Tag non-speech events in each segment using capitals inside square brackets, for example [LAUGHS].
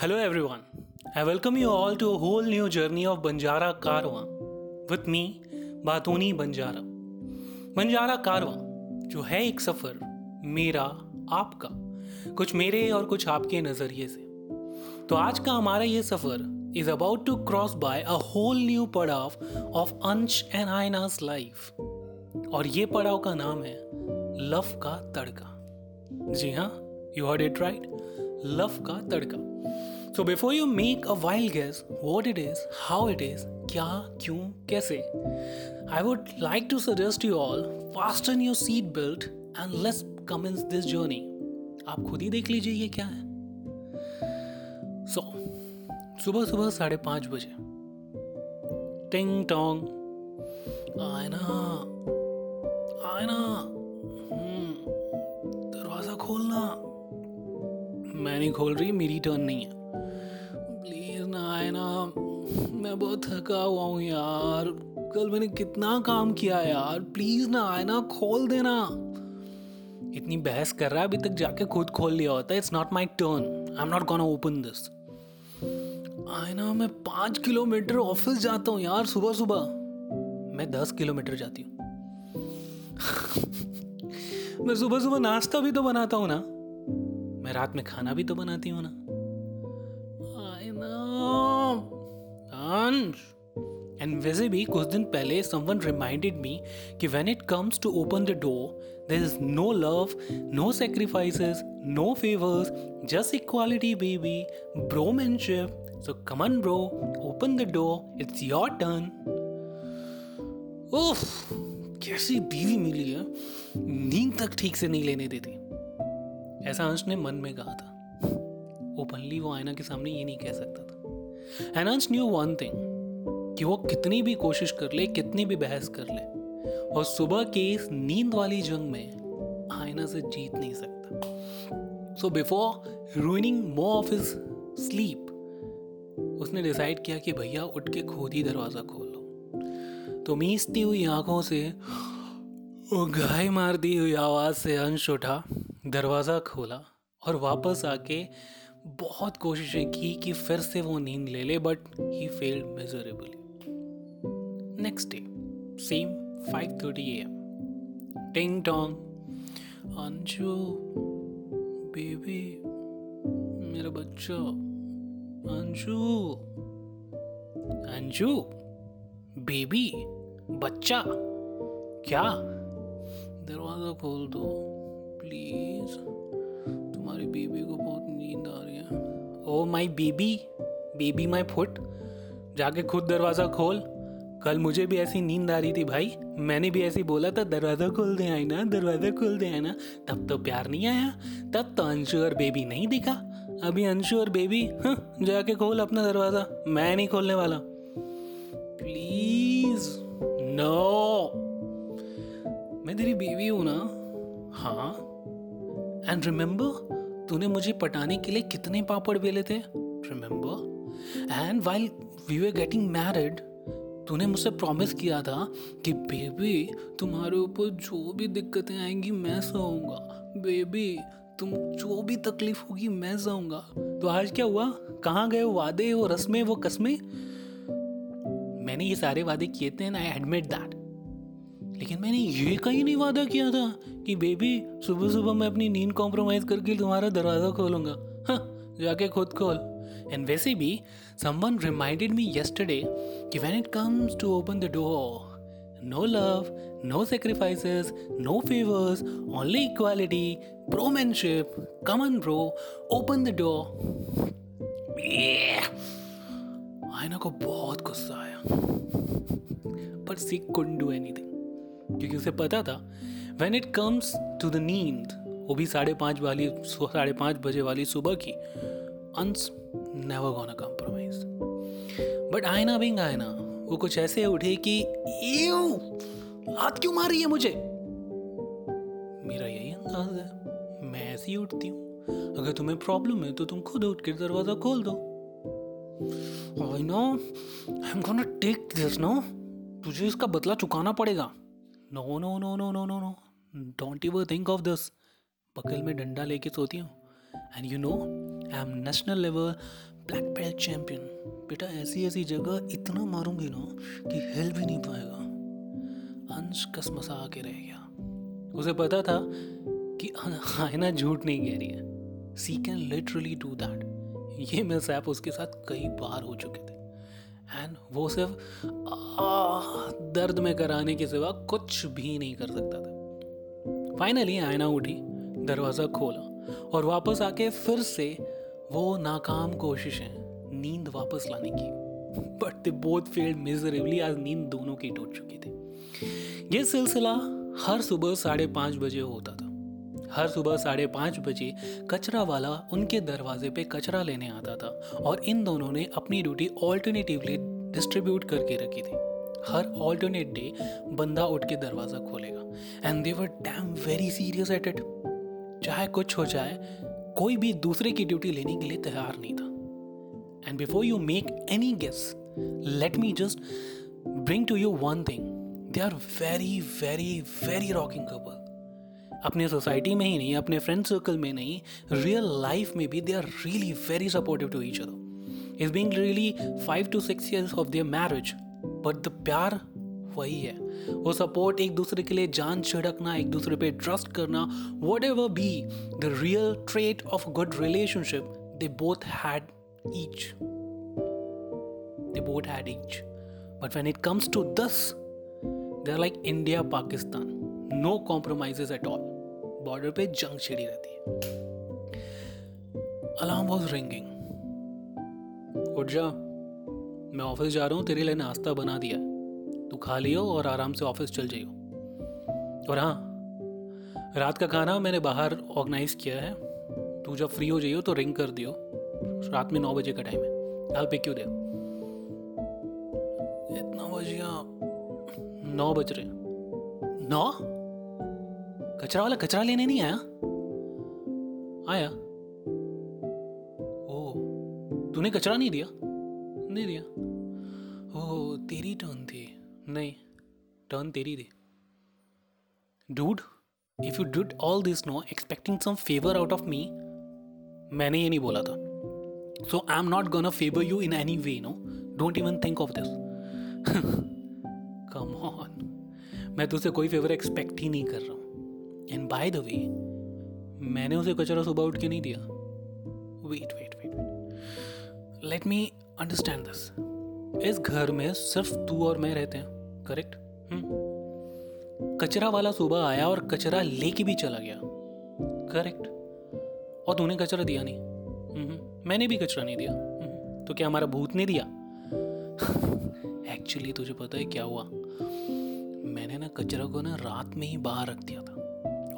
Hello everyone. I welcome you all to a whole new journey of Banjara Karwa with me, बातूनी Banjara Banjara कारवा जो है एक सफ़र मेरा आपका कुछ मेरे और कुछ आपके नज़रिए से। तो आज का हमारा ये सफ़र is about to cross by a whole new पड़ाव of Ansh and Aayna's life और ये पड़ाव का नाम है लव का तड़का। जी हाँ you heard it right love का तड़का। So before you make a wild guess what it is how it is क्या क्यों कैसे I would like to suggest you all fasten your seat belt and let's commence this journey आप खुद ही देख लीजिए ये क्या है। सो so, सुबह सुबह साढ़े पाँच बजे। टिंग टोंग आयना। आयना। मैं नहीं खोल रही मेरी टर्न नहीं है। प्लीज़ ना आए ना मैं बहुत थका हुआ हूँ यार। कल मैंने कितना काम किया यार। प्लीज़ ना आए ना खोल देना। इतनी बहस कर रहा है, अभी तक जाके खुद खोल लिया होता है। It's not my turn I am not gonna open this आए ना मैं पाँच किलोमीटर ऑफ़िस जाता हूँ यार, सुबह सुबह। मैं दस किलोमीटर जाती हूँ। [LAUGHS] मैं सुबह सुबह नाश्ता भी तो बनाता हूँ ना। मैं रात में खाना भी तो बनाती हूँ ना. एंड वैसे भी कुछ दिन पहले समवन रिमाइंडेड मी कि when it comes to open the door there is no love no sacrifices no favours just equality baby bromanship so come on bro open the door it's your turn उफ कैसी बीवी मिली है? नींद तक ठीक से नहीं लेने देती। ऐसा अंश ने मन में कहा था। ओपनली वो आयना के सामने ये नहीं कह सकता था। एंड अंश न्यू वन थिंग कि वो कितनी भी कोशिश कर ले, कितनी भी बहस कर ले, और सुबह के इस नींद वाली जंग में आयना से जीत नहीं सकता। So before ruining more of his sleep उसने डिसाइड किया कि भैया, उठ के खुद ही दरवाज़ा खोल लो। तो मीसती हुई आँखों से वो मार दी हुई आवाज़ से अंश उठा। दरवाज़ा खोला और वापस आके बहुत कोशिशें की कि फिर से वो नींद ले ले but he failed measurably next day same 5:30 AM टिंग टोंग अंशु बेबी मेरा बच्चा। अंशु अंशु बेबी बच्चा। क्या? दरवाज़ा खोल दो। प्लीज़ तुम्हारी बेबी को बहुत नींद आ रही है। ओ my baby baby my foot जाके खुद दरवाज़ा खोल। कल मुझे भी ऐसी नींद आ रही थी भाई। मैंने भी ऐसे बोला था, दरवाज़ा खोल दे आए ना दरवाज़ा खोल दे आए ना तब तो प्यार नहीं आया। तब तो अंशु और बेबी नहीं दिखा। अभी अंशु और बेबी जाके खोल अपना दरवाज़ा। मैं नहीं खोलने वाला। प्लीज़ नो मैं तेरी बीवी हूँ ना। हाँ। एंड रिमेंबर तूने मुझे पटाने के लिए कितने पापड़ बेले थे? Remember and while we were getting married तूने मुझसे प्रॉमिस किया था कि बेबी तुम्हारे ऊपर जो भी दिक्कतें आएँगी, मैं सहूँगा। बेबी तुम जो भी तकलीफ़ होगी, मैं सहूँगा। तो आज क्या हुआ? कहाँ गए वो वादे, वो रस्में, वो कस्में? मैंने ये सारे वादे किए थे एंड आई एडमिट दैट लेकिन मैंने ये कहीं नहीं वादा किया था कि बेबी सुबह सुबह मैं अपनी नींद कॉम्प्रोमाइज करके तुम्हारा दरवाज़ा खोलूँगा। हाँ, जाके खुद खोल। एंड वैसे भी समवन रिमाइंडेड मी यस्टरडे कि when it comes to open the door no love no sacrifices no favours only equality promanship come on pro open the door Aina को बहुत गुस्सा आया। But she couldn't do anything क्योंकि उसे पता था when it comes to the नींद वो भी साढ़े पाँच वाली साढ़े पाँच बजे वाली सुबह की Ansh never gonna compromise but Aayna being Aayna, वो कुछ ऐसे उठे कि हाथ क्यों मार रही है मुझे? मेरा यही अंदाज है, मैं ऐसी उठती हूँ। अगर तुम्हें प्रॉब्लम है तो तुम खुद उठ के दरवाज़ा खोल दो। I know I am gonna take this no तुझे इसका बदला चुकाना पड़ेगा। No no no no no no no don't ever think of this बगल में डंडा लेके सोती हूँ। And you know I am national level black belt champion बेटा, ऐसी ऐसी जगह इतना मारूँगी ना कि हिल भी नहीं पाएगा। अंश कसमसा के रह गया। उसे पता था कि आयना झूठ नहीं कह रही है। She can literally do that ये मिसहैप उसके साथ कई बार हो चुके थे। एंड वो सिर्फ़ दर्द में कराने के सिवा कुछ भी नहीं कर सकता था। फाइनली आयना उठी, दरवाज़ा खोला और वापस आके फिर से वो नाकाम कोशिशें नींद वापस लाने की। But they both failed miserably आज नींद दोनों की टूट चुकी थी। ये सिलसिला हर सुबह साढ़े पाँच बजे होता था। हर सुबह साढ़े पाँच बजे कचरा वाला उनके दरवाजे पे कचरा लेने आता था और इन दोनों ने अपनी ड्यूटी ऑल्टरनेटिवली डिस्ट्रीब्यूट करके रखी थी। हर ऑल्टरनेट डे बंदा उठ के दरवाज़ा खोलेगा। And they were damn very serious at it चाहे कुछ हो जाए, कोई भी दूसरे की ड्यूटी लेने के लिए तैयार नहीं था। And before you make any guess let me just bring to you one thing they are very very very rocking couple अपने सोसाइटी में ही नहीं, अपने फ्रेंड सर्कल में नहीं रियल लाइफ में भी they are really very supportive to each other is being really five to six years of their marriage but the pyaar वही है। वो सपोर्ट एक दूसरे के लिए जान छिड़कना, एक दूसरे पे ट्रस्ट करना whatever be the real trait of good relationship they both had each they both had each but when it comes to this they are like India Pakistan no compromises at all border पे जंग छिड़ी रहती है। Alarm was ringing उठ जा। मैं office जा रहा हूँ, तेरे लिए नाश्ता बना दिया। तू खा लियो और आराम से ऑफ़िस चल जाइयो। और हाँ रात का खाना मैंने बाहर ऑर्गेनाइज किया है। तू जब फ्री हो जाइयो तो रिंग कर दियो। रात में नौ बजे का टाइम है। हाल पे क्यों दे इतना बज गया नौ बज रहे नौ? कचरा वाला कचरा लेने नहीं आया? आया। ओ, तूने कचरा नहीं दिया? नहीं दिया। ओ, तेरी टर्न थी। नहीं टर्न तेरी थी। Dude if you dude all this no expecting some favour out of me मैंने ये नहीं बोला था। So I am not gonna favour you in any way no don't even think of this come on मैं तुझसे कोई favour expect ही नहीं कर रहा हूँ। एंड बाय द वे मैंने उसे कचरा सुबह उठ के नहीं दिया। Wait wait wait let me understand this इस घर में सिर्फ़ तू और मैं रहते हैं करेक्ट हम्म। कचरा वाला सुबह आया और कचरा लेके भी चला गया। करेक्ट और तूने कचरा दिया नहीं। हम्म। मैंने भी कचरा नहीं दिया। हम्म। तो क्या हमारा भूत नहीं दिया? एक्चुअली तुझे पता है क्या हुआ? मैंने ना कचरा को ना रात में ही बाहर रख दिया था।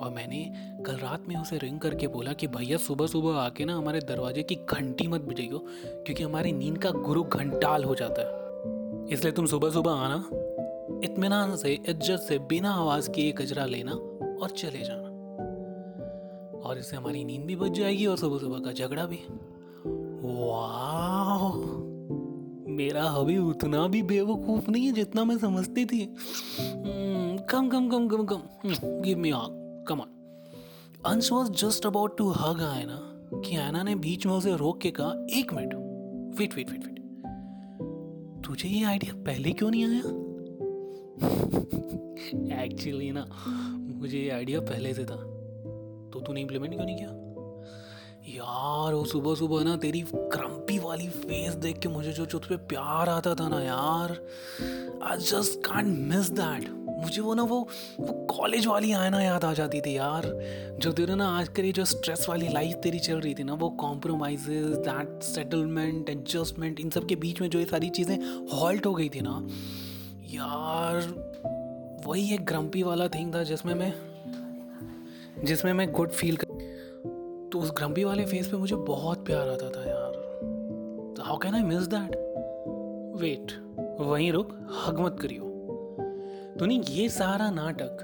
और मैंने कल रात में उसे रिंग करके बोला कि भैया सुबह सुबह आके ना हमारे दरवाजे की घंटी मत बजाइयो क्योंकि हमारी नींद का गुरु घंटाल हो जाता है। इसलिए तुम सुबह सुबह आना इतमान से इज़्ज़त से बिना आवाज़ के कचरा लेना और चले जाना। और इससे हमारी नींद भी बच जाएगी और सुबह सुबह का झगड़ा भी। वाह मेरा हबी उतना भी बेवकूफ़ नहीं है जितना मैं समझती थी। हम्म, कम कम कम कम कम। गिव मी आग come on Ansh was just about to hug Aayna कि आयना ने बीच में उसे रोक के कहा एक minute wait wait wait wait तुझे ये आइडिया पहले क्यों नहीं आया? [LAUGHS] एक्चुअली ना मुझे ये आइडिया पहले से था। तो तूने इम्प्लीमेंट क्यों नहीं किया? यार वो सुबह सुबह ना तेरी क्रम्पी वाली फेस देख के मुझे जो तुझ पे प्यार आता था ना यार I just can't miss that मुझे वो ना वो वो कॉलेज वाली आयना याद आ जाती थी यार, जो तेरे ना आज करी जो स्ट्रेस वाली लाइफ तेरी चल रही थी ना, वो कॉम्प्रोमाइजेज दैट सेटलमेंट एडजस्टमेंट इन सब के बीच में जो ये सारी चीज़ें हॉल्ट हो गई थी ना, यार, वही एक ग्रम्पी वाला थिंग था जिसमें मैं जिसमें मैं गुड फील कर तो उस ग्रम्पी वाले फेस पे मुझे बहुत प्यार आता था यार। How can I miss that wait वहीं रुक हग मत करियो। तूने ये सारा नाटक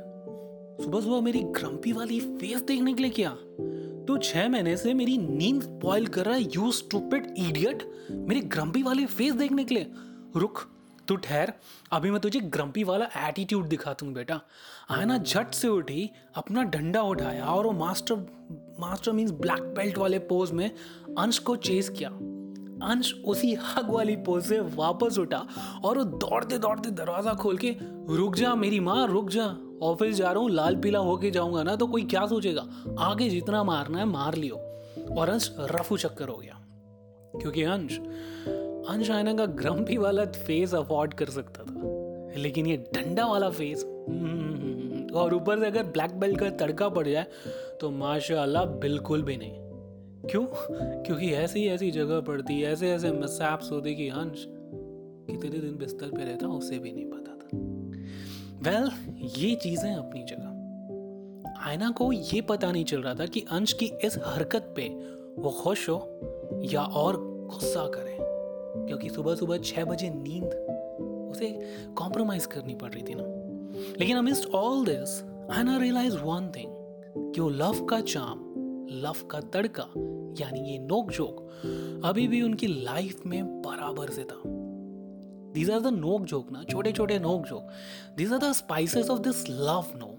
सुबह सुबह मेरी ग्रम्पी वाली फेस देखने के लिए किया। तू छह महीने से मेरी नींद स्पॉइल कर रहा है यू स्टूपिड इडियट मेरी ग्रम्पी वाली फेस देखने के लिए। रुक, तू ठहर। अभी मैं तुझे ग्रम्पी वाला एटीट्यूड दिखाता हूँ, बेटा। आयना झट से उठी, अपना डंडा उठाया और वो master master means black belt वाले पोज में अंश को चेस किया। अंश उसी हग वाली पोज से वापस उठा और वो दौड़ते दौड़ते दरवाज़ा खोल के रुक जा मेरी माँ रुक जा। ऑफ़िस जा रहा हूँ लाल पीला होके जाऊँगा ना तो कोई क्या सोचेगा? आगे जितना मारना है मार लियो। और अंश रफू चक्कर हो गया। क्योंकि अंश अंश आयना का ग्रम्पी वाला फेस अफोर्ड कर सकता था। लेकिन ये डंडा वाला फेस हम्म, और ऊपर से अगर ब्लैक बेल्ट का तड़का पड़ जाए तो माशाल्लाह बिल्कुल भी नहीं। क्यों? क्योंकि ऐसी ऐसी जगह पड़ती ऐसे ऐसे मिसैप्स होते कि अंश कितने दिन बिस्तर पे रहता उसे भी नहीं पता था। वेल well, ये चीज़ें अपनी जगह। आयना को ये पता नहीं चल रहा था कि अंश की इस हरकत पे वो खुश हो या और गुस्सा करे। क्योंकि सुबह सुबह छह बजे नींद उसे कॉम्प्रोमाइज करनी पड़ रही थी ना। लेकिन amidst all this Aayna realise one thing कि वो लव का चाम लव का तड़का यानी ये नोक जोक अभी भी उनकी लाइफ में बराबर से था। These are the nok jhok ना छोटे छोटे नोक joke these are the spices of this love no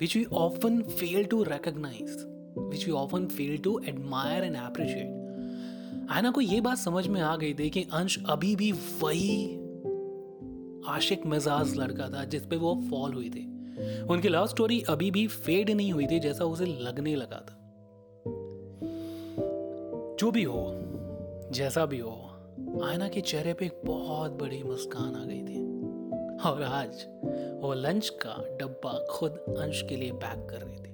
which we often fail to recognise which we often fail to admire and appreciate Aayna को ये बात समझ में आ गई थी कि अंश अभी भी वही आशिक मिजाज लड़का था जिसपे वो फॉल हुई थी। उनकी लव स्टोरी अभी भी फेड नहीं हुई थी जैसा उसे लगने लगा था। जो भी हो, जैसा भी हो, आयना के चेहरे पे एक बहुत बड़ी मुस्कान आ गई थी। और आज वो लंच का डब्बा खुद अंश के लिए पैक कर रही थी।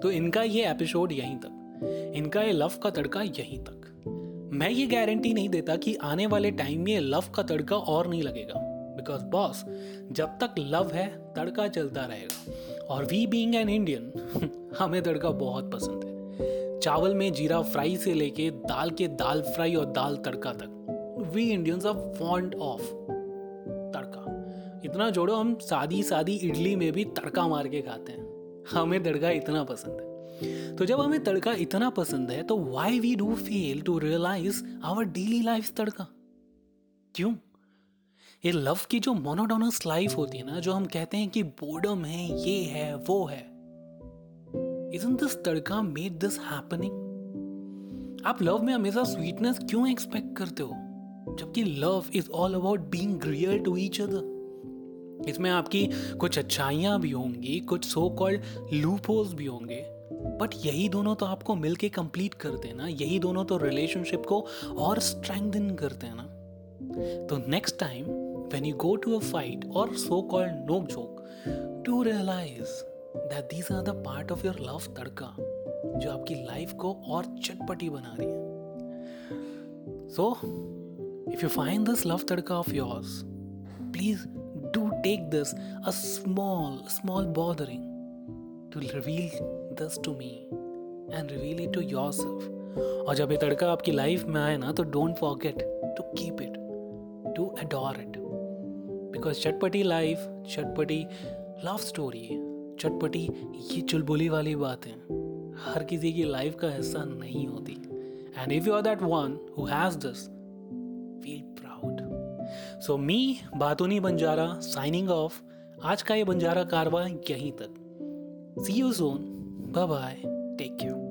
तो इनका ये एपिसोड यहीं तक, इनका ये लव का तड़का यहीं तक। मैं ये गारंटी नहीं देता कि आने वाले टाइम में लव का तड़का और नहीं लगेगा। बिकॉज़ बॉस, जब तक लव है, तड़का चलता रहेगा। और वी बींग एन इंडियन हमें तड़का बहुत पसंद है। चावल में जीरा फ्राई से लेके दाल के दाल फ्राई और दाल तड़का तक। We Indians are fond of tadka. इतना जोड़ो, हम सादी सादी इडली में भी तड़का मार के खाते हैं। हमें तड़का इतना पसंद है। तो जब हमें तड़का इतना पसंद है तो why we do fail to realise our daily life tadka? क्यों? ये लव की जो मोनोडोनस लाइफ होती है ना, जो हम कहते हैं कि बोर्डम है, ये है, वो है। Isn't this tadka made this happening आप लव में हमेशा स्वीटनेस क्यों एक्सपेक्ट करते हो? जबकि love is all about being real to each other इसमें आपकी कुछ अच्छाइयाँ भी होंगी, कुछ सो कॉल्ड लूप भी होंगे। बट यही दोनों तो आपको मिलके कंप्लीट करते हैं ना। यही दोनों तो रिलेशनशिप को और स्ट्रेंथन करते हैं ना। तो next time when you go to a fight और so called nok jhok to realise that these are the part of your love tadka जो आपकी लाइफ को और चटपटी बना रही है so if you find this love tadka of yours please do take this a small small bothering to reveal this to me and reveal it to yourself. और जब ये तड़का आपकी लाइफ में आए ना तो don't forget to keep it to adore it because चटपटी life चटपटी लव स्टोरी चटपटी, ये चुलबुली वाली बात। है हर किसी की लाइफ का हिस्सा नहीं होती। And if you are that one who has this feel proud so me Baatooni Banjara signing off आज का ये बंजारा कारवा यहीं तक। See you soon bye bye take care.